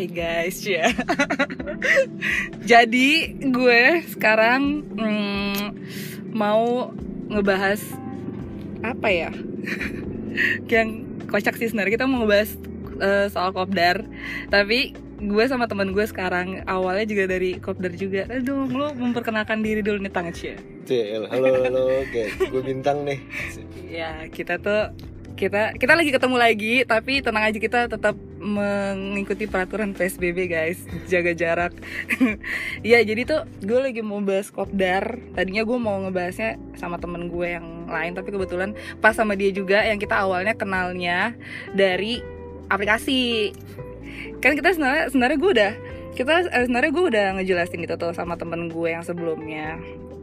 Oke guys ya. Jadi gue sekarang mm, mau ngebahas apa ya? Yang kocak sih sebenarnya kita mau ngebahas eh, soal kopdar. Tapi gue sama teman gue sekarang awalnya juga dari kopdar juga. Aduh, lu memperkenalkan diri dulu nih tangan Cia. CL, halo halo, oke, gue bintang nih. Ya, kita tuh kita kita lagi ketemu lagi tapi tenang aja kita tetap mengikuti peraturan PSBB guys. Jaga jarak. Ya jadi tuh gue lagi mau bahas kopdar. Tadinya gue mau ngebahasnya sama temen gue yang lain tapi kebetulan pas sama dia juga yang kita awalnya kenalnya dari aplikasi. Kan kita sebenarnya sebenarnya gue udah kita eh, sebenarnya gue udah ngejelasin gitu tuh sama temen gue yang sebelumnya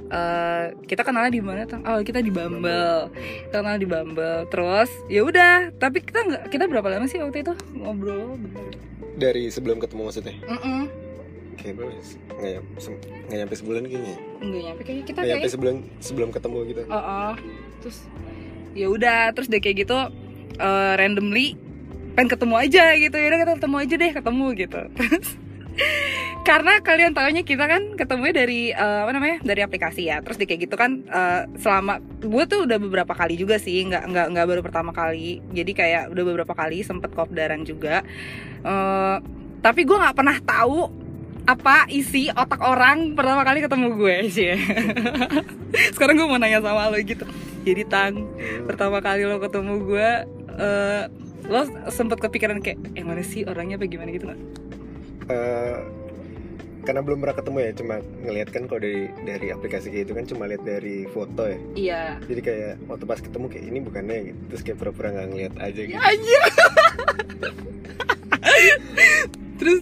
Eh, kita kenalnya di mana Tang? Oh kita di Bumble, kenal di Bumble. Terus ya udah, tapi kita nggak kita berapa lama sih waktu itu ngobrol? Dari sebelum ketemu maksudnya? Mm-mm. Kayak bro, nggak nyampe, nggak nyampe sebulan kayaknya. Nggak nyampe kayaknya kita Nggak nyampe kayak. sebulan sebelum ketemu gitu. Oh, oh. terus ya udah, terus deh kayak gitu eh, randomly pengen ketemu aja gitu ya udah kita ketemu aja deh ketemu gitu terus karena kalian taunya kita kan ketemunya dari eh, apa namanya dari aplikasi ya. Terus di kayak gitu kan eh, selama gue tuh udah beberapa kali juga sih nggak nggak nggak baru pertama kali. Jadi kayak udah beberapa kali sempet kopdaran juga. Eh, tapi gue nggak pernah tahu apa isi otak orang pertama kali ketemu gue sih. Sekarang gue mau nanya sama lo gitu. Jadi tang Hmm. pertama kali lo ketemu gue eh, lo sempet kepikiran kayak yang mana sih orangnya apa gimana gitu nggak Eh, karena belum pernah ketemu ya, cuma ngelihat kan kalau dari dari aplikasi kayak itu kan cuma lihat dari foto ya. iya Jadi kayak waktu pas ketemu kayak ini bukannya gitu. Terus kayak pura-pura nggak ngeliat aja gitu. ya anjir terus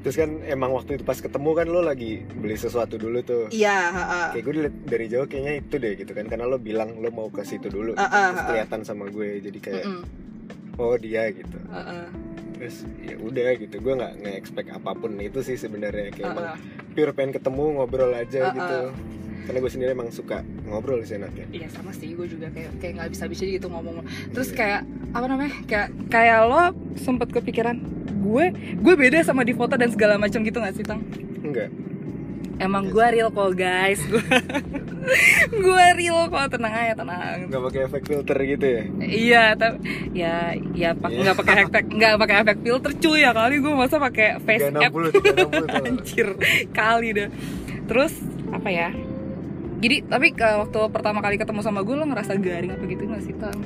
Terus kan emang waktu itu pas ketemu kan lo lagi beli sesuatu dulu tuh. iya heeh. Kayak gue diliat dari jauh kayaknya itu deh gitu kan Karena lo bilang lo mau ke situ dulu Ah, ah, Terus kelihatan sama gue Jadi kayak Mm-mm. oh dia gitu Heeh. Terus ya udah gitu Gue nggak nge-expect apa pun itu sih sebenarnya Kayak emang Heeh. pure pengen ketemu ngobrol aja Ah, gitu ah. Karena gue sendiri emang suka ngobrol sih anaknya Iya sama sih, gue juga kayak kayak nggak bisa bisa gitu ngomong. Terus Iya. kayak apa namanya? Kayak kayak lo sempet kepikiran gue gue beda sama di foto dan segala macam gitu nggak sih tang? Enggak Emang gue real kok guys, gue real kok tenang aja tenang. Nggak pakai efek filter gitu ya Iya, tapi ya ya pak Iya. nggak pakai efek nggak pakai efek filter cuy ya kali gue masa pakai face app 360 360 tuh anjir kali deh. Terus apa ya? Jadi tapi ke waktu pertama kali ketemu sama gue lo ngerasa garing apa gitu nggak sih tang?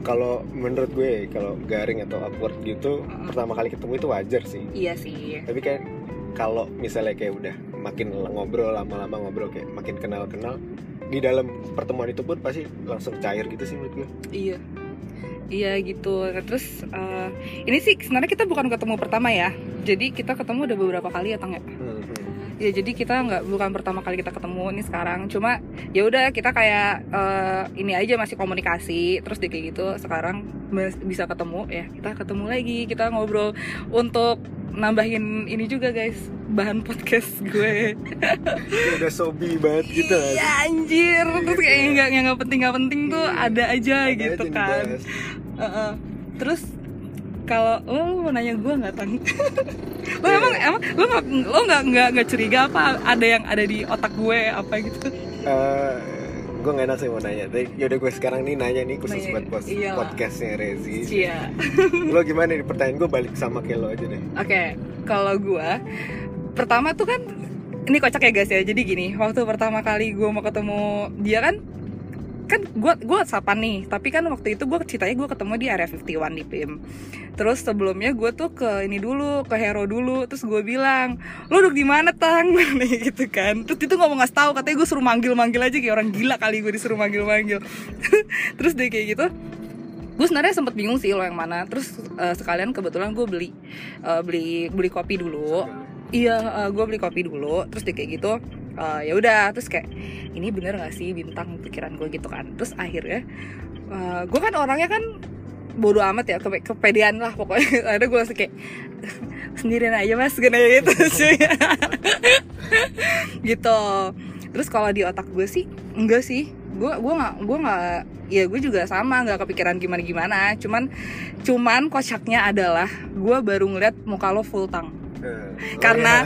Kalau menurut gue kalau garing atau awkward gitu Mm-mm. Pertama kali ketemu itu wajar sih Iya sih. tapi kan kalau misalnya kayak udah makin ngobrol lama-lama ngobrol kayak makin kenal-kenal di dalam pertemuan itu pun pasti langsung cair gitu sih menurut gue Iya. Iya gitu. Terus eh, ini sih sebenarnya kita bukan ketemu pertama ya. Jadi kita ketemu udah beberapa kali ya Tang ya. Hmm, hmm. Ya jadi kita nggak bukan pertama kali kita ketemu ini sekarang. Cuma ya udah kita kayak eh, ini aja masih komunikasi. Terus di kayak gitu sekarang bisa ketemu ya kita ketemu lagi kita ngobrol untuk nambahin ini juga guys bahan podcast gue. Kayak udah sobi banget gitu? Iya anjir. Terus kayak Gitu. nggak yang nggak penting nggak penting tuh Iya. ada aja Ada gitu aja kan. dibahas. Heeh. Terus kalau lo, lo mau nanya gue nggak tang? lo emang emang lo nggak lo nggak nggak nggak curiga apa ada yang ada di otak gue apa gitu? Eh, gue gak enak sih mau nanya tapi yaudah gue sekarang nih nanya nih khusus Nanya, buat pos iya. podcastnya Rezi Cia. lo gimana nih pertanyaan gue balik sama kayak lo aja deh Oke, kalau gue pertama tuh kan ini kocak ya guys ya. Jadi gini, waktu pertama kali gue mau ketemu dia kan kan gue gue WhatsAppan nih tapi kan waktu itu gue ceritanya gue ketemu di area 51 di PIM terus sebelumnya gue tuh ke ini dulu ke Hero dulu terus gue bilang lo duduk di mana tang? Nih gitu kan. Terus itu nggak tahu katanya gue suruh manggil manggil aja kayak orang gila kali gue disuruh manggil manggil terus deh kayak gitu gue sebenarnya sempet bingung sih lo yang mana. Terus eh, sekalian kebetulan gue beli eh, beli beli kopi dulu. Iya gue beli kopi dulu. Terus deh kayak gitu eh, ya udah terus kayak ini bener gak sih bintang pikiran gue gitu kan. Terus akhirnya gue kan orangnya kan bodoh amat ya kepe kepedean lah pokoknya. Ada gue langsung kayak sendirian aja mas gue nanya gitu cuy gitu. Terus kalau di otak gue sih enggak sih. Gue gue nggak gue nggak ya gue juga sama nggak kepikiran gimana gimana cuman cuman kocaknya adalah gue baru ngeliat muka lo full tang Karena-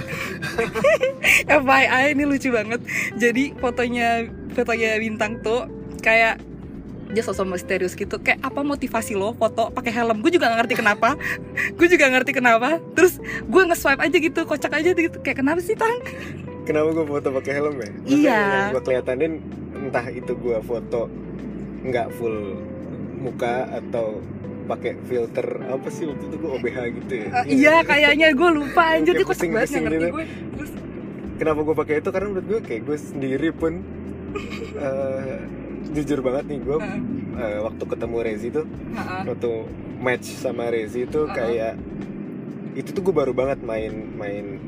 oh FYI ini lucu banget. Jadi fotonya fotonya bintang tuh kayak dia sosok misterius gitu. Kayak apa motivasi lo foto pakai helm? Gue juga gak ngerti kenapa. Gue juga gak ngerti kenapa. Terus gue nge-swipe aja gitu kocak aja gitu. Kayak kenapa sih tang kenapa gue foto pakai helm ya? Maksudnya Iya. gue kelihatanin entah itu gue foto nggak full muka atau pakai filter apa sih waktu itu gue OBH gitu ya Eh, iya kayaknya gue lupa anjir Kayak dia kocak banget ngerti gitu. gue terus kenapa gue pakai itu karena menurut gue kayak gue sendiri pun eh, jujur banget nih gue Heeh. eh, waktu ketemu Rezi tuh heeh. waktu match sama Rezi itu Uh-uh. kayak itu tuh gue baru banget main main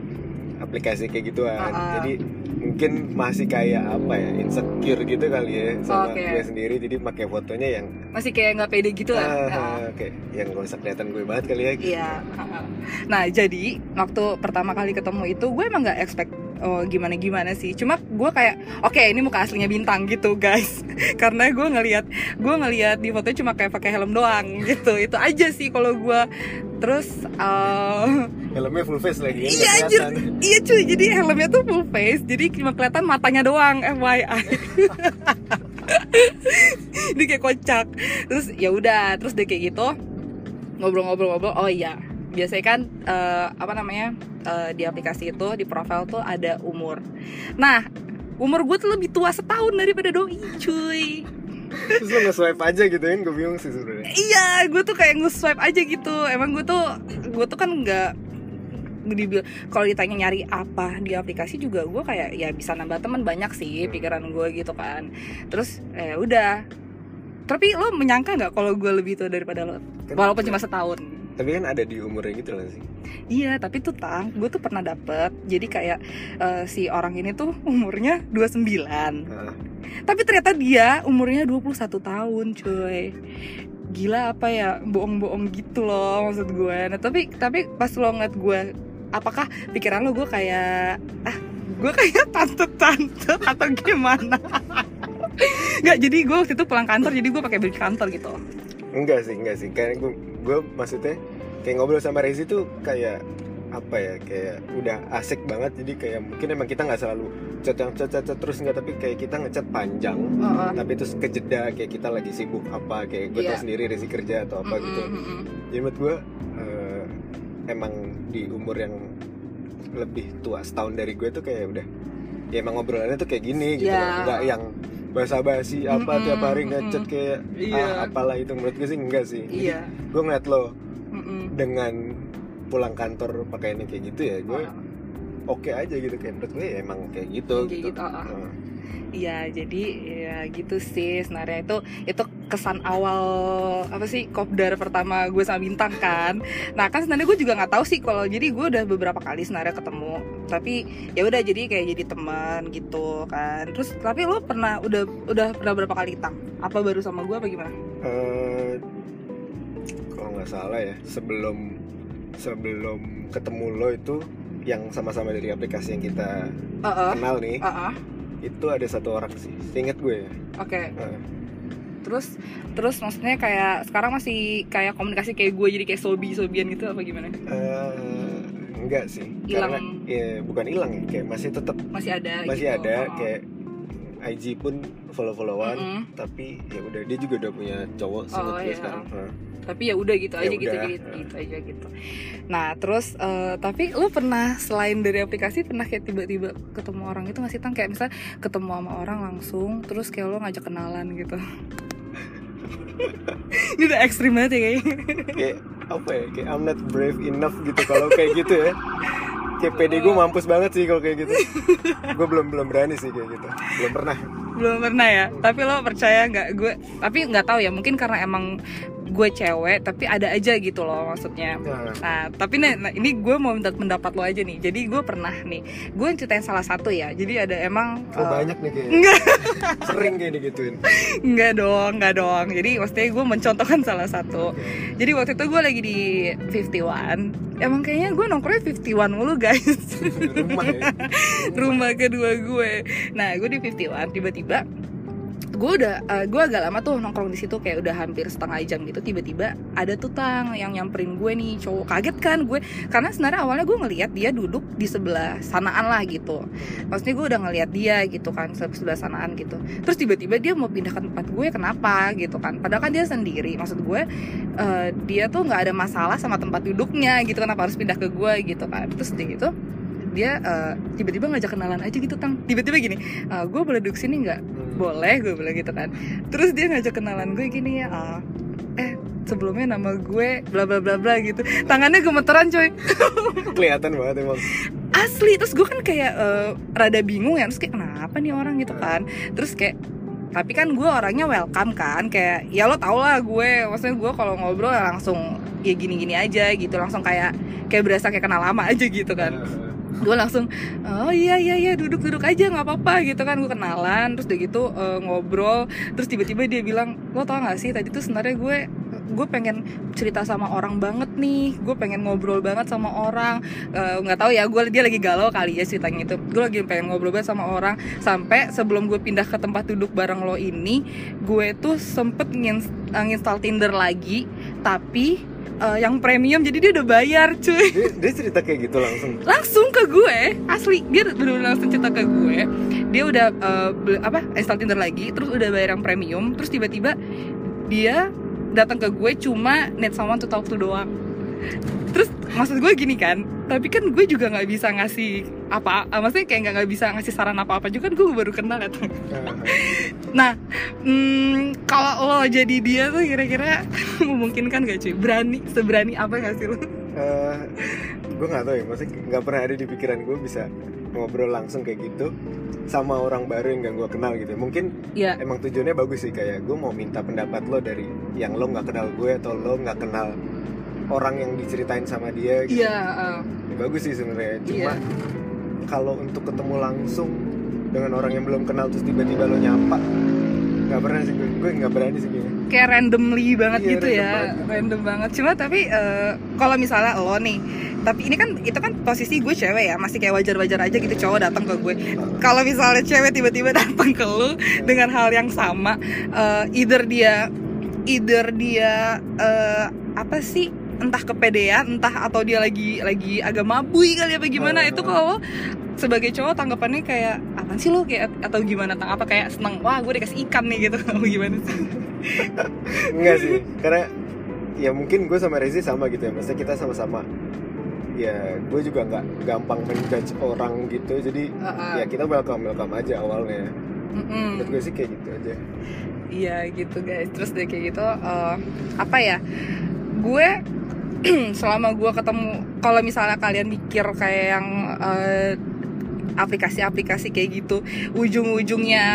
aplikasi kayak gituan Uh-uh. jadi mungkin masih kayak apa ya insecure gitu kali ya sama Oke. gue sendiri jadi pakai fotonya yang masih kayak nggak pede gitu lah ah, Heeh. kayak yang gak usah kelihatan gue banget kali ya gitu. Iya. heeh. Nah jadi waktu pertama kali ketemu itu gue emang nggak expect oh, gimana gimana sih. Cuma gue kayak oke ini muka aslinya bintang gitu guys. Karena gue ngelihat gue ngelihat di fotonya cuma kayak pakai helm doang gitu. Itu aja sih kalau gue. Terus eh, helmnya full face lagi ya Iya, anjir. iya cuy jadi helmnya tuh full face jadi cuma kelihatan matanya doang FYI. Dia kayak kocak. Terus ya udah terus dia kayak gitu ngobrol-ngobrol-ngobrol oh iya biasanya kan eh, apa namanya eh, di aplikasi itu di profile tuh ada umur. Nah umur gue tuh lebih tua setahun daripada doi cuy. Terus lo nge-swipe aja gitu kan gue bingung sih sebenarnya. Iya gue tuh kayak nge-swipe aja gitu. Emang gue tuh gue tuh kan nggak kalau ditanya nyari apa di aplikasi juga gue kayak ya bisa nambah teman banyak sih pikiran gue gitu kan. Terus eh udah. Tapi lo menyangka nggak kalau gue lebih tua daripada lo? Kan- walaupun cuma setahun tapi kan ada di umurnya gitu loh sih Iya, tapi tuh tang, gue tuh pernah dapet. Jadi kayak eh, si orang ini tuh umurnya 29. Ah, Tapi ternyata dia umurnya 21 tahun, cuy. Gila apa ya, bohong-bohong gitu loh maksud gue. Nah, tapi tapi pas lo ngeliat gue, apakah pikiran lo gue kayak ah, gue kayak tante-tante atau gimana? Nggak, jadi gue waktu itu pulang kantor, jadi gue pakai baju kantor gitu. enggak sih enggak sih kayak gue gue maksudnya kayak ngobrol sama Rezi tuh kayak apa ya kayak udah asik banget jadi kayak mungkin emang kita nggak selalu chat yang chat, chat, chat terus nggak tapi kayak kita ngechat panjang Heeh. tapi terus kejeda kayak kita lagi sibuk apa kayak gue Iya. tau sendiri Rezi kerja atau apa gitu Mm-mm, mm-mm. jadi menurut gue eh, emang di umur yang lebih tua setahun dari gue tuh kayak udah ya emang ngobrolannya tuh kayak gini gitu Iya. nggak yang basa-basi apa Mm-mm, tiap hari ngechat kayak Iya. ah, apalah itu menurut gue sih enggak sih Iya. gue ngeliat lo Mm-mm. dengan pulang kantor pakaiannya kayak gitu ya gue Heeh. oke aja gitu kayak menurut gue ya emang kayak gitu Kayak gitu, gitu, ah, ah. Heeh. Iya, jadi ya gitu sih sebenarnya itu itu kesan awal apa sih kopdar pertama gue sama bintang kan. Nah kan sebenarnya gue juga nggak tahu sih kalau jadi gue udah beberapa kali sebenarnya ketemu. Tapi ya udah jadi kayak jadi teman gitu kan. Terus tapi lo pernah udah udah pernah berapa kali tang? Apa baru sama gue apa gimana? Eh, kalau nggak salah ya sebelum sebelum ketemu lo itu yang sama-sama dari aplikasi yang kita Heeh. kenal nih Heeh. itu ada satu orang sih inget gue ya Oke. Heeh. Terus terus maksudnya kayak sekarang masih kayak komunikasi kayak gue jadi kayak sobi sobian gitu apa gimana? Eh, enggak sih Hilang. karena ya bukan hilang ya kayak masih tetap Masih ada. masih gitu. ada Heeh. kayak IG pun follow followan Mm-mm. tapi ya udah dia juga udah punya cowok sih Oh, gue iya. sekarang tapi ya udah gitu Ya aja gitu udah. gitu, gitu aja gitu nah terus eh, tapi lu pernah selain dari aplikasi pernah kayak tiba-tiba ketemu orang itu ngasih tang kayak misal ketemu sama orang langsung terus kayak lo ngajak kenalan gitu ini udah ekstrim banget ya kayaknya. Kayak apa ya kayak I'm not brave enough gitu kalau kayak gitu ya. Kayak PD gue mampus banget sih kalau kayak gitu. Gue belum belum berani sih kayak gitu. Belum pernah. Belum pernah ya. Tapi lo percaya nggak? Gue tapi nggak tahu ya mungkin karena emang gue cewek tapi ada aja gitu loh maksudnya nah, Nah, tapi nah, ini gue mau minta pendapat lo aja nih. Jadi gue pernah nih, gue ceritain salah satu ya. Jadi ada emang oh, eh, banyak nih kayak Enggak, sering kayak digituin enggak dong, enggak dong. Jadi maksudnya gue mencontohkan salah satu. Jadi waktu itu gue lagi di 51. Emang kayaknya gue nongkrongnya 51 mulu guys. rumah ya Rumah kedua gue. Nah, gue di 51 tiba-tiba gue udah gue agak lama tuh nongkrong di situ kayak udah hampir setengah jam gitu tiba-tiba ada tuh tang yang nyamperin gue nih cowok kaget kan gue karena sebenarnya awalnya gue ngelihat dia duduk di sebelah sanaan lah gitu. Maksudnya gue udah ngelihat dia gitu kan se- sebelah sanaan gitu. Terus tiba-tiba dia mau pindah ke tempat gue kenapa gitu kan. Padahal kan dia sendiri maksud gue eh, dia tuh nggak ada masalah sama tempat duduknya gitu kenapa harus pindah ke gue gitu kan. Terus dia gitu dia eh, tiba-tiba ngajak kenalan aja gitu tang. Tiba-tiba gini "Eh, gue boleh duduk sini nggak. Boleh gue bilang gitu kan. Terus dia ngajak kenalan gue gini ya "Ah, eh sebelumnya nama gue bla bla bla bla gitu. Tangannya gemeteran coy. Kelihatan banget emang. Asli terus gue kan kayak eh, rada bingung ya. Terus kayak kenapa nih orang? Gitu kan. Terus kayak tapi kan gue orangnya welcome kan. Kayak ya lo tau lah gue. Maksudnya gue kalau ngobrol ya langsung ya gini-gini aja gitu. Langsung kayak kayak berasa kayak kenal lama aja gitu kan gue langsung oh iya iya iya duduk duduk aja nggak apa-apa gitu kan. Gue kenalan terus udah gitu eh, ngobrol. Terus tiba-tiba dia bilang lo tau gak sih tadi tuh sebenarnya gue gue pengen cerita sama orang banget nih. Gue pengen ngobrol banget sama orang. Eh, nggak tahu ya gue dia lagi galau kali ya ceritanya itu. Gue lagi pengen ngobrol banget sama orang. Sampai sebelum gue pindah ke tempat duduk bareng lo ini gue tuh sempet ngins- eh, nginstal Tinder lagi. Tapi eh, yang premium jadi dia udah bayar cuy. Dia, dia cerita kayak gitu langsung? Langsung ke gue asli. Dia bener-bener langsung cerita ke gue. Dia udah beli- apa install Tinder lagi terus udah bayar yang premium terus tiba-tiba dia datang ke gue cuma net someone to talk to doang terus maksud gue gini kan tapi kan gue juga nggak bisa ngasih apa eh, maksudnya kayak nggak nggak bisa ngasih saran apa apa juga kan gue baru kenal ya nah hmm, kalau lo jadi dia tuh kira-kira memungkinkan gak cuy? Berani seberani apa gak sih lo? Eh, gue nggak tahu ya maksudnya nggak pernah ada di pikiran gue bisa ngobrol langsung kayak gitu sama orang baru yang gak gue kenal gitu mungkin ya emang tujuannya bagus sih kayak gue mau minta pendapat lo dari yang lo nggak kenal gue atau lo nggak kenal orang yang diceritain sama dia gitu. Iya eh, Ya, bagus sih sebenarnya. Cuma Iya. kalau untuk ketemu langsung dengan orang yang belum kenal terus tiba-tiba lo nyapa nggak pernah sih. Gue gue nggak berani sih kayaknya. Kayak randomly banget Iya, gitu random ya banget. random banget. Cuma tapi eh, kalau misalnya lo nih tapi ini kan itu kan posisi gue cewek ya. Masih kayak wajar-wajar aja gitu cowok datang ke gue. Kalau misalnya cewek tiba-tiba datang ke lo dengan hal yang sama eh, either dia either dia eh, apa sih entah kepedean entah atau dia lagi lagi agak mabui kali apa gimana Uh. itu kalau sebagai cowok tanggapannya kayak apa sih lo kayak atau gimana tang apa kayak seneng wah gue dikasih ikan nih gitu apa gimana sih Enggak sih, karena ya mungkin gue sama Rezi sama gitu ya. Maksudnya kita sama-sama ya gue juga nggak gampang menjudge orang gitu. Jadi Heeh. ya kita welcome welcome aja awalnya. Mm-mm. Menurut gue sih kayak gitu aja. Iya gitu guys. Terus deh kayak gitu eh, apa ya? Gue selama gue ketemu kalau misalnya kalian mikir kayak yang eh, aplikasi-aplikasi kayak gitu ujung-ujungnya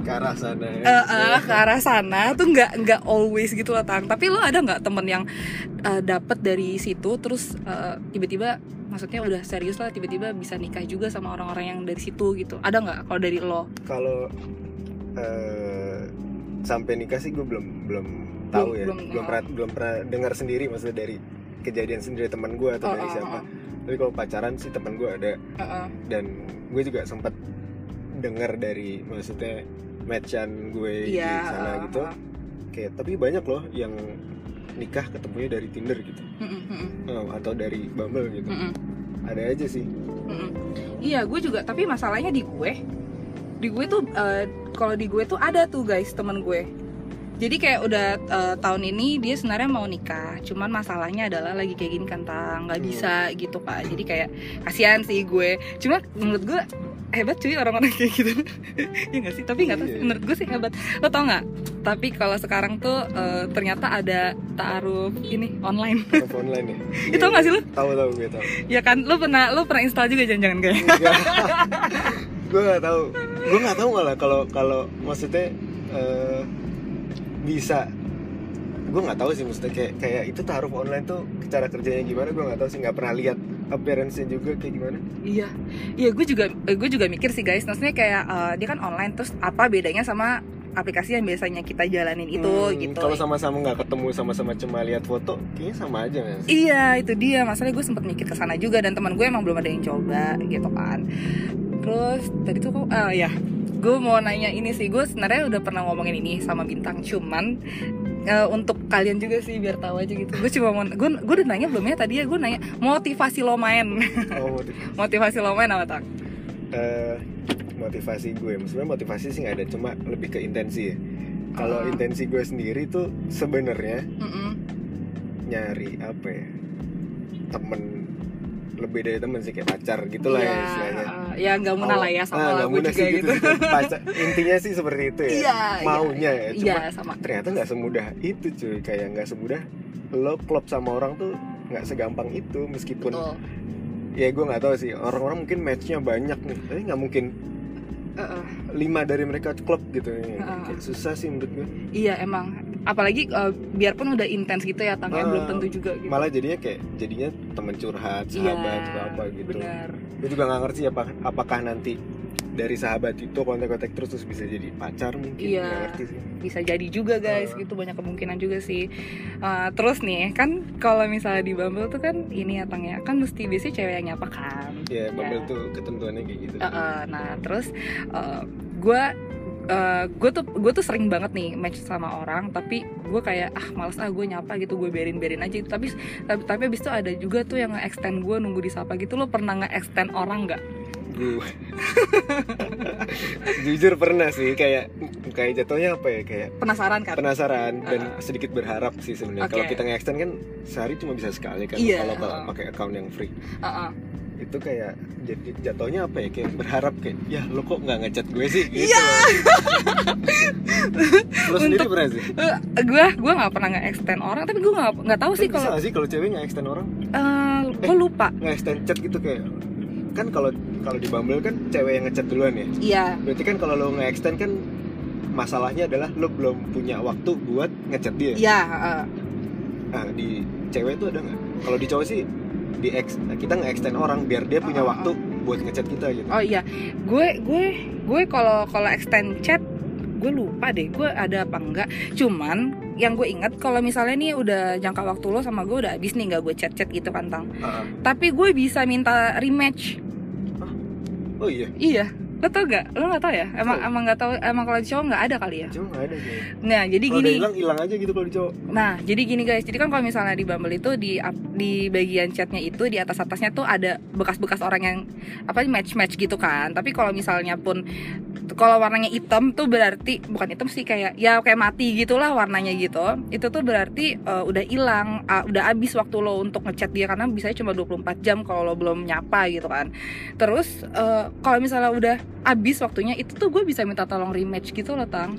Ke arah sana. Ya. eh, eh, ke arah sana tuh nggak nggak always gitu loh tang. Tapi lo ada nggak temen yang eh, dapet dari situ terus eh, tiba-tiba maksudnya udah serius lah tiba-tiba bisa nikah juga sama orang-orang yang dari situ gitu? Ada nggak kalau dari lo? Kalau eh, sampai nikah sih gue belum belum tahu ya. belum, Belum, oh. pernah belum pernah dengar sendiri maksudnya dari kejadian sendiri teman gue atau Oh, dari oh, siapa. oh. Tapi kalau pacaran sih teman gue ada Heeh. dan gue juga sempat dengar dari maksudnya matchan gue di Iya, sana uh, gitu uh. kayak tapi banyak loh yang nikah ketemunya dari Tinder gitu mm-mm, Oh, atau dari Bumble gitu mm-mm, ada aja sih. Iya, gue juga. Tapi masalahnya di gue, di gue tuh eh, kalau di gue tuh ada tuh guys temen gue. Jadi kayak udah eh, tahun ini dia sebenarnya mau nikah, cuman masalahnya adalah lagi kayak gini kan nggak Hmm. bisa gitu kan. Jadi kayak kasihan sih gue. Cuma menurut gue hebat cuy orang-orang kayak gitu. ya nggak sih? Tapi nggak tahu. Iya, sih, iya. Menurut gue sih hebat. Lo tau nggak? Tapi kalau sekarang tuh eh, ternyata ada taaruf ini online. telepon online ya Itu nggak sih lo? tahu tahu gue tahu ya kan? Lo pernah lo pernah install juga jangan-jangan kayak? gue nggak tahu gue nggak tahu malah kalau kalau maksudnya eh, bisa. Gue nggak tahu sih maksudnya kayak kayak itu taruh online tuh cara kerjanya gimana gue nggak tahu sih. Nggak pernah lihat appearance-nya juga kayak gimana. Iya, iya gue juga gue juga mikir sih guys. Maksudnya kayak eh, dia kan online terus apa bedanya sama aplikasi yang biasanya kita jalanin itu Hmm, gitu. kalau sama-sama nggak ketemu sama-sama cuma lihat foto kayaknya sama aja sih Iya itu dia. Masalahnya gue sempet mikir ke sana juga dan teman gue emang belum ada yang coba gitu kan. Terus tadi tuh kok ah ya gue mau nanya ini sih gue sebenarnya udah pernah ngomongin ini sama bintang cuman eh, untuk kalian juga sih biar tahu aja gitu gue cuma mau gue gue udah nanya belum ya tadi ya gue nanya motivasi lo main oh motivasi, motivasi lo main apa tak Eh, motivasi gue. Maksudnya motivasi sih nggak ada cuma lebih ke intensi. Ya kalau Ah. intensi gue sendiri tuh sebenarnya nyari apa ya? Temen. Lebih dari temen sih kayak pacar gitulah ya Iya, istilahnya. eh, ya nggak muna lah ya sama Ah, nggak lagu juga sih gitu, sih. Pacar- intinya sih seperti itu ya. Iya, maunya ya cuma iya sama. ternyata nggak semudah itu cuy. Kayak nggak semudah lo klop sama orang tuh nggak segampang itu meskipun betul ya gue nggak tahu sih. Orang-orang mungkin matchnya banyak nih. Tapi nggak mungkin. Eh. lima dari mereka klop gitu ya. Kayak susah sih menurut gue iya emang. Apalagi eh, biarpun udah intens gitu ya tangga Ah, belum tentu juga gitu. Malah jadinya kayak jadinya teman curhat sahabat atau apa gitu. Iya, benar. Gue juga nggak ngerti apa apakah nanti dari sahabat itu kontak-kontak terus terus bisa jadi pacar mungkin Iya. nggak ngerti sih. bisa jadi juga guys Ah. gitu banyak kemungkinan juga sih. Uh, terus nih kan kalau misalnya di Bumble tuh kan ini ya Tang ya kan mesti biasanya cewek yang nyapa kan? Ya Bumble tuh ketentuannya kayak gitu. Uh, uh, nah terus gue gue tuh gue tuh sering banget nih match sama orang tapi gue kayak ah males ah gue nyapa gitu gue biarin biarin aja gitu. Tapi tapi tapi abis itu ada juga tuh yang nge-extend gue nunggu disapa gitu. Lo pernah nge-extend orang nggak gue jujur pernah sih kayak kayak jatuhnya apa ya kayak penasaran kan penasaran dan Ah. sedikit berharap sih sebenarnya Oke. kalau kita nge-extend kan sehari cuma bisa sekali kan Iya, kalau kalau ah. pakai account yang free Uh, uh. itu kayak jadi jatuhnya apa ya kayak berharap kayak ya lo kok nggak ngechat gue sih gitu Iya. lo sendiri pernah sih gue gue nggak pernah nge-extend orang tapi gue nggak nggak tahu sih Tapi kalau sih kalau cewek nge-extend orang uh, gue lupa nge-extend chat gitu kayak kan kalau kalau di Bumble kan cewek yang ngechat duluan ya iya berarti kan kalau lo nge-extend kan masalahnya adalah lo belum punya waktu buat ngechat dia iya uh, nah di cewek itu ada nggak kalau di cowok sih di ex kita nge-extend orang biar dia punya Ah, ah, waktu buat ngechat kita gitu Oh iya, gue gue gue kalau kalau extend chat gue lupa deh gue ada apa enggak. Cuman yang gue ingat kalau misalnya nih udah jangka waktu lo sama gue udah habis nih nggak gue chat chat gitu kan tang. Ah, ah. Tapi gue bisa minta rematch. Oh iya Iya, lo tau gak? Lo nggak tau ya? Emang Tahu. emang nggak tahu. Emang kalau di cowok nggak ada kali ya? cuma nggak ada sih Nah jadi kalau udah gini. hilang hilang aja gitu kalau di cowok Nah, jadi gini guys. Jadi kan kalau misalnya di Bumble itu di di bagian chatnya itu di atas atasnya tuh ada bekas-bekas orang yang apa match-match gitu kan. Tapi kalau misalnya pun kalau warnanya hitam tuh berarti bukan hitam sih kayak ya kayak mati gitulah warnanya gitu. Itu tuh berarti eh, udah hilang, ah, udah habis waktu lo untuk ngechat dia karena bisanya cuma 24 jam kalau lo belum nyapa gitu kan. Terus eh, kalau misalnya udah habis waktunya itu tuh gue bisa minta tolong rematch gitu loh, Tang.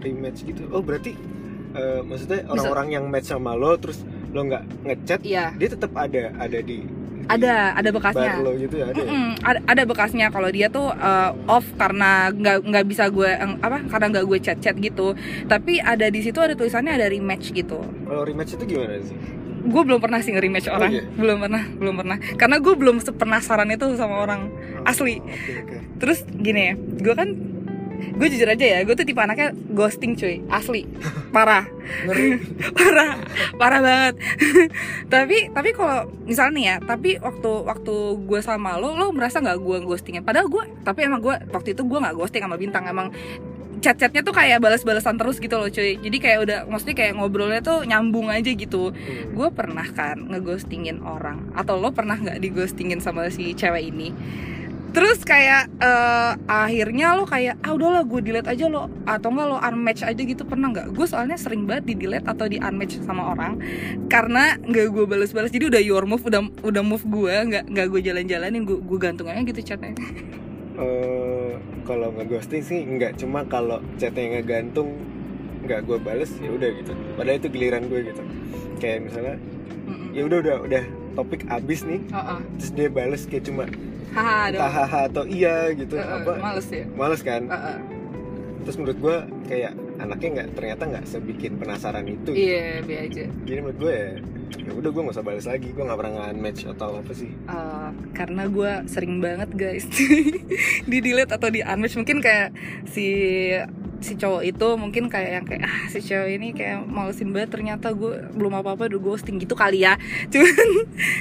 rematch gitu oh berarti eh, maksudnya Bisa. orang-orang yang match sama lo terus lo nggak ngechat Iya, dia tetap ada ada di ada ada bekasnya. gitu ya ada ya? Mm-mm, ada, ada bekasnya kalau dia tuh uh, off karena nggak nggak bisa gue apa karena nggak gue chat chat gitu tapi ada di situ ada tulisannya ada rematch gitu kalau rematch itu gimana sih gue belum pernah sih nge-rematch Oh, orang iya? belum pernah belum pernah karena gue belum sepenasaran itu sama orang Asli. oke oke terus gini ya gue kan gue jujur aja ya gue tuh tipe anaknya ghosting cuy. Asli. Parah. Parah. Parah banget. Tapi tapi kalau misalnya nih ya tapi waktu waktu gue sama lo lo merasa nggak gue ghostingnya padahal gue tapi emang gue waktu itu gue nggak ghosting sama bintang. Emang chat-chatnya tuh kayak balas-balasan terus gitu loh cuy. Jadi kayak udah maksudnya kayak ngobrolnya tuh nyambung aja gitu. Hmm. gue pernah kan ngeghostingin orang? Atau lo pernah nggak dighostingin sama si cewek ini terus kayak eh, akhirnya lo kayak ah udahlah gue delete aja lo. Atau enggak lo unmatch aja gitu pernah nggak gue soalnya sering banget di delete atau di unmatch sama orang karena nggak gue balas-balas. Jadi udah your move udah udah move gue nggak nggak gue jalan-jalanin gue gue gantung aja gitu chatnya. Eh, kalau ngeghosting sih enggak. Cuma kalau chatnya ngegantung nggak gue bales ya udah gitu. Padahal itu giliran gue gitu. Kayak misalnya ya udah udah udah topik abis nih Oh, oh. terus dia bales kayak cuma haha dong entah haha atau iya gitu. Eh, eh, apa? males ya? Males kan? Eh, eh. terus menurut gue kayak anaknya nggak ternyata nggak sebikin penasaran itu. Iya be aja. Jadi menurut gue ya ya udah gue nggak usah bales lagi. Gue nggak pernah nge-match atau apa sih. Uh, karena gue sering banget guys. Di delete atau di unmatch. Mungkin kayak si si cowok itu mungkin kayak yang kayak ah si cowok ini kayak malesin banget ternyata gue belum apa apa udah ghosting gitu kali ya. Cuman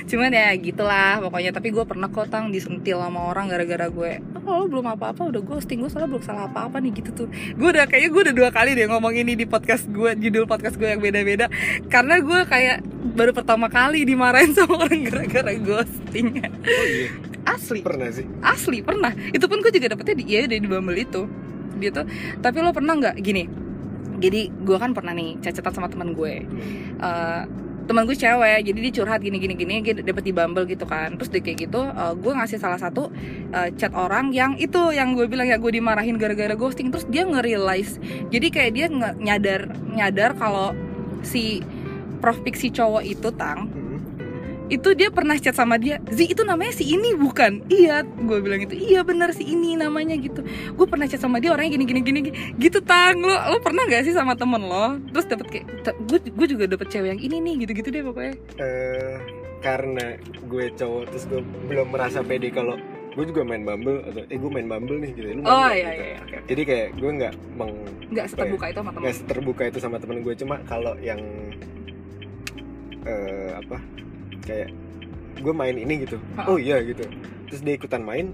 cuman ya gitulah pokoknya. Tapi gue pernah kok tang disentil sama orang gara-gara gue oh lo belum apa apa udah ghosting gue soalnya belum salah apa apa nih gitu tuh. Gue udah kayaknya gue udah dua kali deh ngomong ini di podcast gue judul podcast gue yang beda-beda. Karena gue kayak baru pertama kali dimarahin sama orang gara-gara ghosting. Oh iya. Asli. Pernah sih. Asli pernah. Itu pun gue juga dapetnya di ya dari di Bumble itu gitu. Tapi lo pernah nggak gini jadi gue kan pernah nih cacetan sama teman gue. Uh, teman gue cewek jadi dia curhat gini gini gini dapet di Bumble gitu kan. Terus dia kayak gitu uh, gue ngasih salah satu uh, chat orang yang itu yang gue bilang ya gue dimarahin gara-gara ghosting. Terus dia nge-realize jadi kayak dia nge nyadar nyadar kalau si profik si cowok itu tang. Itu dia pernah chat sama dia Zi itu namanya si ini bukan? Iya gue bilang itu iya benar si ini namanya gitu. Gue pernah chat sama dia orangnya gini gini gini gini. gitu tang lo lo pernah gak sih sama temen lo? Terus dapet kayak gue gue juga dapet cewek yang ini nih gitu gitu deh pokoknya. Eh, karena gue cowok terus gue belum merasa pede kalau gue juga main Bumble atau eh gue main Bumble nih gitu. Lu main oh iya Gitu. iya iya, oke. jadi kayak gue nggak meng nggak seterbuka itu sama temen. nggak terbuka itu sama temen gue cuma kalau yang eh apa kayak gue main ini gitu. Oh iya gitu. Terus dia ikutan main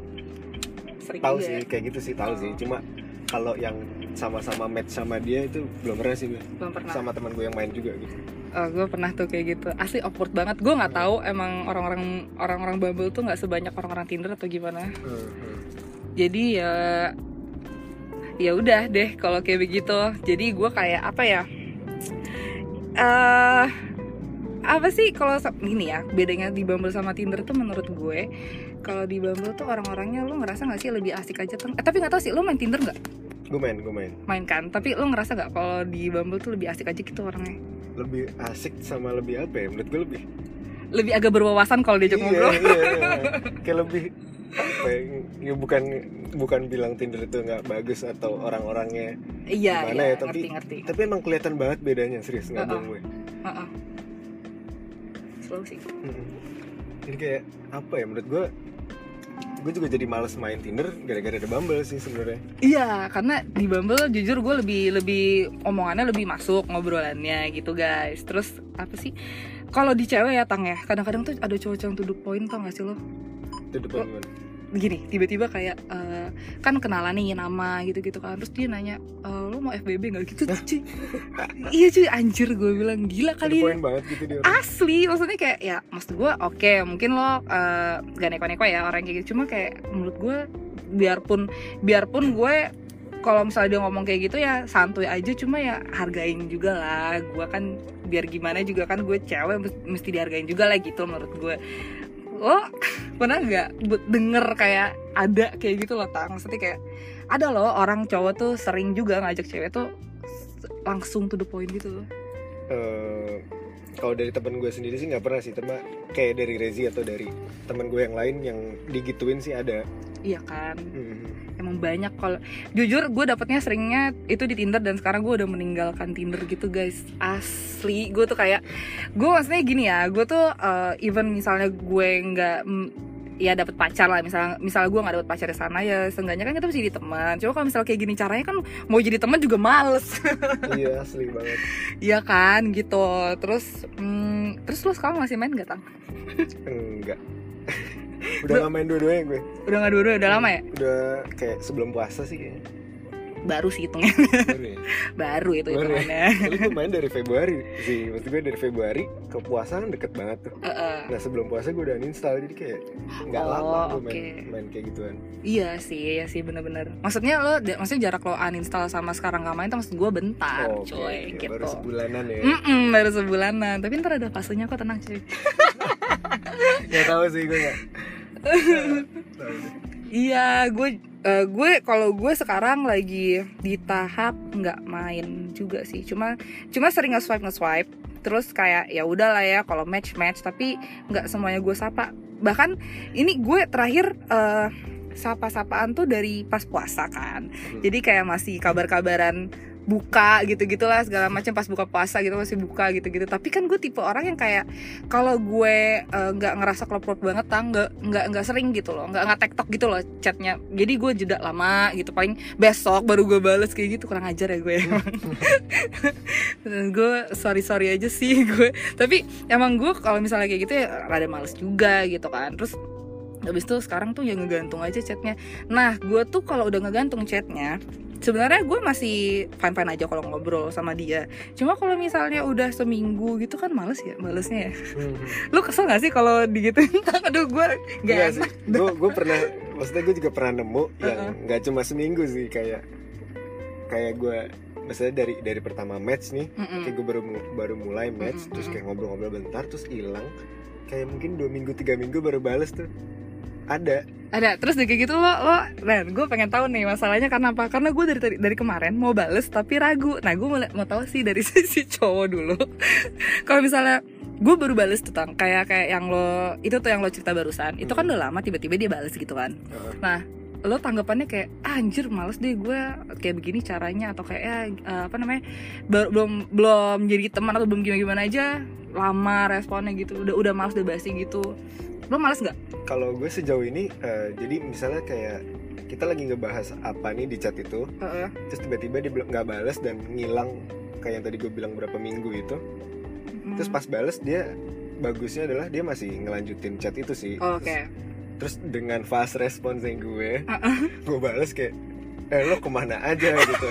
sering tahu sih ya. kayak gitu sih tahu Oh. sih cuma kalau yang sama-sama match sama dia itu belum pernah sih gue belum pernah. Sama teman gue yang main juga gitu. Oh, gue pernah tuh kayak gitu. Asli awkward banget. Gue nggak tahu emang orang-orang orang-orang Bumble tuh nggak sebanyak orang-orang Tinder atau gimana. Jadi ya ya udah deh kalau kayak begitu. Jadi gue kayak apa ya? Eh apa sih kalau gini ya bedanya di Bumble sama Tinder tuh menurut gue kalau di Bumble tuh orang-orangnya lo ngerasa nggak sih lebih asik aja tuh eh, tapi nggak tahu sih lo main Tinder nggak? Gue main gue main. Main kan? Tapi lo ngerasa nggak kalau di Bumble tuh lebih asik aja gitu orangnya? Lebih asik sama lebih apa ya? Menurut gue lebih. Lebih agak berwawasan kalau diajak iya, ngobrol. iya, iya. kayak lebih apa ya, ya bukan bukan bilang Tinder itu nggak bagus atau orang-orangnya iya Gimana iya ya, tapi- ngerti ngerti. tapi emang kelihatan banget bedanya serius nggak Uh-uh. bohong gue Heeh. slow sih Mm-mm. jadi kayak apa ya menurut gue gue juga jadi males main Tinder gara-gara ada Bumble sih sebenarnya Iya, karena di Bumble jujur gue lebih lebih omongannya lebih masuk ngobrolannya gitu guys. Terus apa sih? Kalau di cewek ya tang ya, kadang-kadang tuh ada cowok yang to the point tau gak sih lo? itu depan gimana Gini, tiba-tiba kayak eh, kan kenalan nih nama gitu-gitu kan. Terus dia nanya, e, lo mau FBB nggak gitu cuy? iya cuy, anjir gue bilang gila kali ini. banget gitu dia. Asli, maksudnya kayak ya maksud gue oke mungkin lo eh, gak neko-neko ya orang kayak gitu cuma kayak menurut gue biarpun biarpun gue kalau misalnya dia ngomong kayak gitu ya santuy aja cuma ya hargain juga lah gue kan biar gimana juga kan gue cewek mes- mesti dihargain juga lah gitu menurut gue lo pernah nggak denger kayak ada kayak gitu loh tang? Maksudnya kayak ada loh orang cowok tuh sering juga ngajak cewek tuh langsung to the point gitu. Loh Eh, kalau dari teman gue sendiri sih nggak pernah sih cuma kayak dari Rezi atau dari teman gue yang lain yang digituin sih ada. Iya kan? Hmm. emang banyak kalau jujur gue dapetnya seringnya itu di Tinder dan sekarang gue udah meninggalkan Tinder gitu guys. Asli gue tuh kayak gue maksudnya gini ya gue tuh uh, even misalnya gue nggak ya dapet pacar lah. Misalnya misalnya gue nggak dapet pacar di sana ya seenggaknya kan kita bisa jadi teman. Coba kalau misalnya kayak gini caranya kan mau jadi teman juga males. Iya asli banget. Iya kan gitu. Terus mm, terus lo sekarang masih main gak tang? Enggak. Udah nggak main dua-duanya gue. Udah nggak dua-dua udah lama ya? Udah kayak sebelum puasa sih kayaknya baru sih hitungnya baru ya baru itu Baru ya? hitungannya Tapi gue main dari Februari sih Maksud gue dari Februari ke puasa kan deket banget tuh Heeh. Nah sebelum puasa gue udah uninstall Jadi kayak nggak Oh, lama gue main, oke. main kayak gituan Iya sih, iya sih bener-bener. Maksudnya lo, maksudnya jarak lo uninstall sama sekarang nggak main tuh maksud gue bentar, Oh, oke, coy, oke. gitu. Baru sebulanan ya Mm-mm, baru sebulanan. Tapi ntar ada fasenya kok tenang cuy. Gak tau sih gue gak. Iya, gue eh, gue kalau gue sekarang lagi di tahap nggak main juga sih. Cuma cuma sering nge-swipe nge-swipe. Terus kayak ya udahlah ya kalau match match tapi nggak semuanya gue sapa. Bahkan ini gue terakhir eh, sapa-sapaan tuh dari pas puasa kan. Hmm. Jadi kayak masih kabar-kabaran buka gitu gitulah segala macam. Pas buka puasa gitu masih buka gitu gitu tapi kan gue tipe orang yang kayak kalau gue eh, nggak ngerasa klop-klop banget tang nggak nggak nggak sering gitu loh. Nggak nggak tektok gitu loh chatnya. Jadi gue jeda lama gitu. Paling besok baru gue bales kayak gitu. Kurang ajar ya gue. Gue sorry sorry aja sih gue. Tapi emang gue kalau misalnya kayak gitu ya rada males juga gitu kan. Terus habis itu sekarang tuh ya ngegantung aja chatnya. Nah gue tuh kalau udah ngegantung chatnya sebenarnya gue masih fine fine aja kalau ngobrol sama dia cuma kalau misalnya udah seminggu gitu kan males ya malesnya ya Hmm. lu kesel gak sih kalau digituin aduh gue gak sih. enak Gue gue pernah maksudnya gue juga pernah nemu yang Uh-uh. nggak cuma seminggu sih kayak kayak gue maksudnya dari dari pertama match nih Mm-mm. kayak gue baru baru mulai match Mm-mm, terus mm-mm. kayak ngobrol-ngobrol bentar terus hilang kayak mungkin dua minggu tiga minggu baru bales tuh ada. Ada. Terus deh kayak gitu lo lo dan gue pengen tahu nih masalahnya karena apa? Karena gue dari tadi- dari kemarin mau bales tapi ragu. Nah gue mau, mau tahu sih dari sisi cowok dulu. Kalau misalnya gue baru bales tuh tang kayak kayak yang lo itu tuh yang lo cerita barusan. Itu kan udah lama tiba-tiba dia bales gitu kan. Nah lo tanggapannya kayak ah, anjir males deh gue kayak begini caranya atau kayak ya eh, apa namanya baru- belum belum jadi teman atau belum gimana gimana aja lama responnya gitu udah udah males udah basi gitu. Lo males nggak? Kalau gue sejauh ini eh, jadi misalnya kayak kita lagi ngebahas apa nih di chat itu Heeh. terus tiba-tiba dia nggak balas dan ngilang kayak yang tadi gue bilang berapa minggu itu. Mm. terus pas balas dia bagusnya adalah dia masih ngelanjutin chat itu sih. Oh, oke. Terus- terus dengan fast responsnya gue gue balas kayak eh lo ke mana aja? gitu.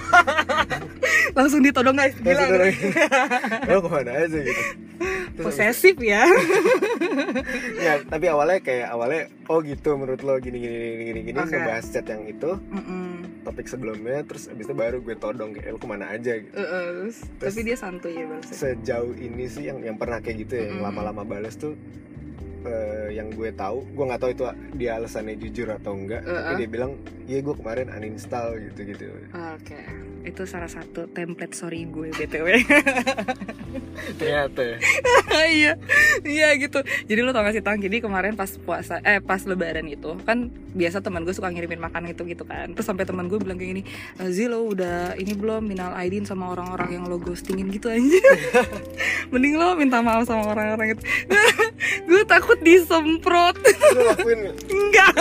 Langsung ditodong guys. Gila lagi, lo ke mana aja? gitu. Terus posesif ya. Ya tapi awalnya kayak awalnya oh gitu menurut lo gini gini gini gini gini Oke. ngebahas chat yang itu. Mm-mm. topik sebelumnya terus abis itu baru gue todong kayak lo ke mana aja? gitu. Eh, eh, terus- tapi dia santuy ya balasnya sejauh ini sih yang yang pernah kayak gitu ya yang Mm-mm. lama-lama balas tuh eh, yang gue tahu gue nggak tahu itu dia alasannya jujur atau enggak Uh-uh. tapi dia bilang iya gue kemarin uninstall gitu gitu oke itu salah satu template sorry gue btw ternyata ya. iya iya gitu. Jadi lo tau gak sih tang? Jadi kemarin pas puasa eh pas lebaran itu kan biasa teman gue suka ngirimin makan gitu gitu kan. Terus sampai teman gue bilang kayak gini "Eh, Zee lo udah ini belum minal aidin sama orang-orang yang lo ghostingin gitu aja mending lo minta maaf sama orang-orang itu. Gue takut disemprot. Enggak.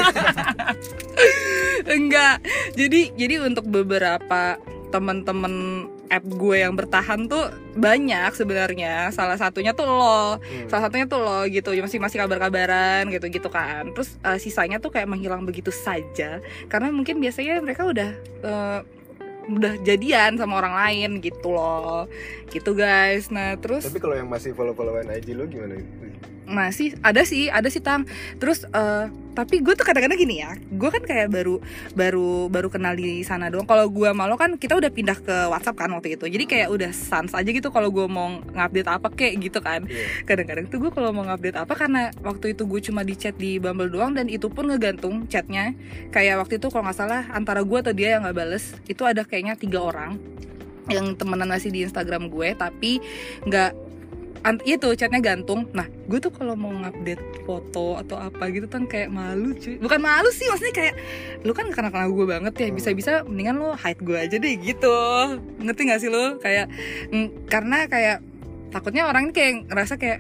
Enggak. Jadi jadi untuk beberapa teman-teman app gue yang bertahan tuh banyak sebenarnya. Salah satunya tuh lo. Hmm. salah satunya tuh lo gitu masih masih kabar-kabaran gitu gitu kan. Terus eh, sisanya tuh kayak menghilang begitu saja. Karena mungkin biasanya mereka udah eh, udah jadian sama orang lain gitu loh gitu guys. Nah terus tapi kalau yang masih follow followan IG lo gimana? Masih ada sih ada sih tang. Terus eh, tapi gue tuh kadang-kadang gini ya gue kan kayak baru baru baru kenal di sana doang. Kalau gue malu kan kita udah pindah ke WhatsApp kan waktu itu. Jadi kayak udah sans aja gitu kalau gue mau ngupdate apa kayak gitu kan. Iya. kadang-kadang tuh gue kalau mau ngupdate apa karena waktu itu gue cuma di chat di Bumble doang dan itu pun ngegantung chatnya. Kayak waktu itu kalau nggak salah antara gue atau dia yang nggak bales itu ada kayaknya tiga orang yang temenan masih di Instagram gue tapi nggak itu chatnya gantung. Nah gue tuh kalau mau ngupdate foto atau apa gitu kan kayak malu cuy. Bukan malu sih maksudnya kayak lu kan kenal kenal gue banget ya. Hmm. bisa bisa mendingan lo hide gue aja deh gitu. Ngerti gak sih lo kayak mm, karena kayak takutnya orang ini kayak ngerasa kayak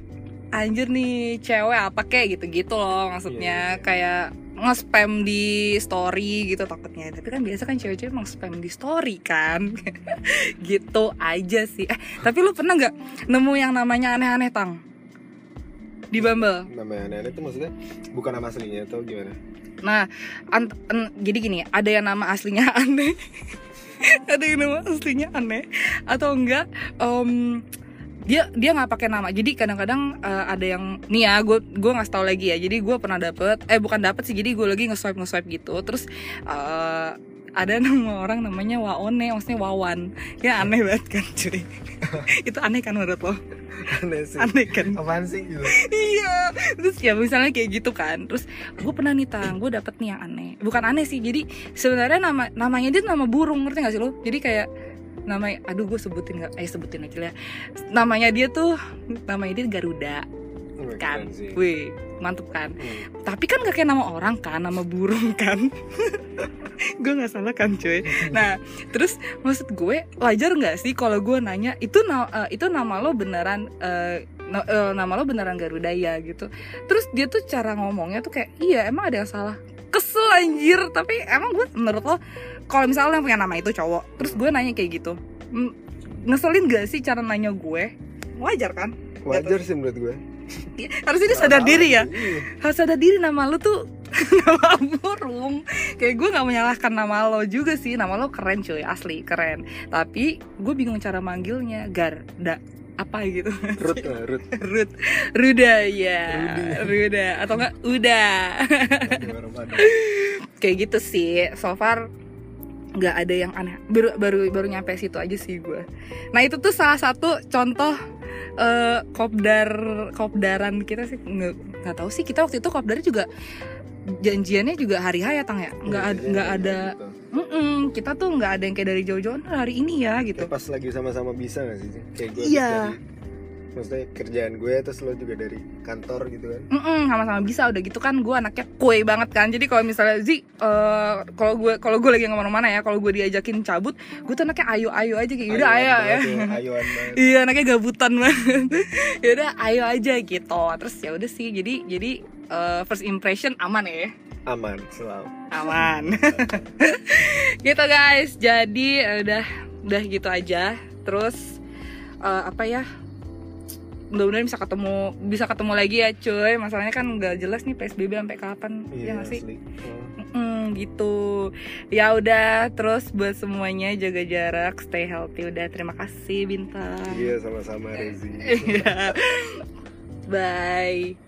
anjir nih cewek apa kayak gitu gitu loh maksudnya. Iya, iya. kayak nge-spam di story gitu takutnya. Tapi kan biasa kan cewek-cewek emang spam di story kan. Gitu aja sih. Eh tapi lu pernah nggak nemu yang namanya aneh-aneh tang? Di Bumble. Namanya aneh-aneh itu maksudnya bukan nama aslinya atau gimana? Nah ant- en- jadi gini ada yang nama aslinya aneh. Ada yang nama aslinya aneh. Atau enggak em, dia dia nggak pakai nama. Jadi kadang-kadang eh, ada yang nih ya gue gue nggak tahu lagi ya. Jadi gue pernah dapet eh bukan dapet sih. Jadi gue lagi nge-swipe nge-swipe gitu. Terus eh, ada nama orang namanya Waone maksudnya Wawan. Ya aneh banget kan cuy. Itu aneh kan menurut lo? Aneh sih. Aneh kan? Apaan sih gitu? Iya. Terus ya misalnya kayak gitu kan. Terus gue pernah nih tang. Gue dapet nih yang aneh. Bukan aneh sih. Jadi sebenarnya nama namanya dia nama burung ngerti gak sih lo? Jadi kayak namanya aduh gue sebutin nggak eh sebutin aja lah. Ya. namanya dia tuh namanya dia Garuda. Wih, kan? Wih mantep kan? Hmm. tapi kan gak kayak nama orang kan nama burung kan? Gue nggak salah kan cuy? Nah terus maksud gue wajar nggak sih kalau gue nanya itu na- eh, itu nama lo beneran eh, na- eh, nama lo beneran Garuda ya? Gitu. Terus dia tuh cara ngomongnya tuh kayak iya emang ada yang salah anjir. Tapi emang gue menurut lo kalau misalnya yang punya nama itu cowok terus gue nanya kayak gitu ngeselin gak sih cara nanya gue? Wajar kan? Wajar sih menurut gue. Harusnya dia sadar diri ya. Iya. harus sadar diri nama lu tuh nama burung. Kayak gue nggak menyalahkan nama lo juga sih. Nama lo keren cuy asli keren. Tapi gue bingung cara manggilnya. Garda apa gitu. Rut lah, Rut Rud Ruda ya Rudi. Ruda. Atau enggak Uda. Kayak gitu sih. So far nggak ada yang aneh. Baru baru baru nyampe situ aja sih gue nah itu tuh salah satu contoh eh, kopdar kopdaran kita sih. Nggak nggak tahu sih. Kita waktu itu kopdar juga janjiannya juga hari H ya tang ya? Nggak ada Iya, nggak iya, ada gitu. Mm-mm, kita tuh nggak ada yang kayak dari jauh-jauh "Nah, hari ini ya gitu. Ya, pas lagi sama-sama bisa gak sih kayak gue Iya. dari maksudnya kerjaan gue terus lo juga dari kantor gitu kan? Mm-mm, sama-sama bisa udah gitu kan gue anaknya kue banget kan. Jadi kalau misalnya Zi eh, kalau gue kalau gue lagi ke mana-mana ya kalau gue diajakin cabut gue tuh anaknya ayo-ayo aja kayak udah ayo ya ya, iya anaknya gabutan banget. Ya udah ayo aja gitu. Terus ya udah sih jadi jadi eh, first impression aman ya aman selalu. Aman. Gitu guys. Jadi eh, udah udah gitu aja. Terus eh, apa ya? Mudah-mudahan bisa ketemu bisa ketemu lagi ya cuy. Masalahnya kan nggak jelas nih psbb sampai kapan ya iya nggak sih? asli. Oh. Mm, gitu. Ya udah terus buat semuanya jaga jarak stay healthy. Udah terima kasih bintang iya sama-sama Rezi. Iya. bye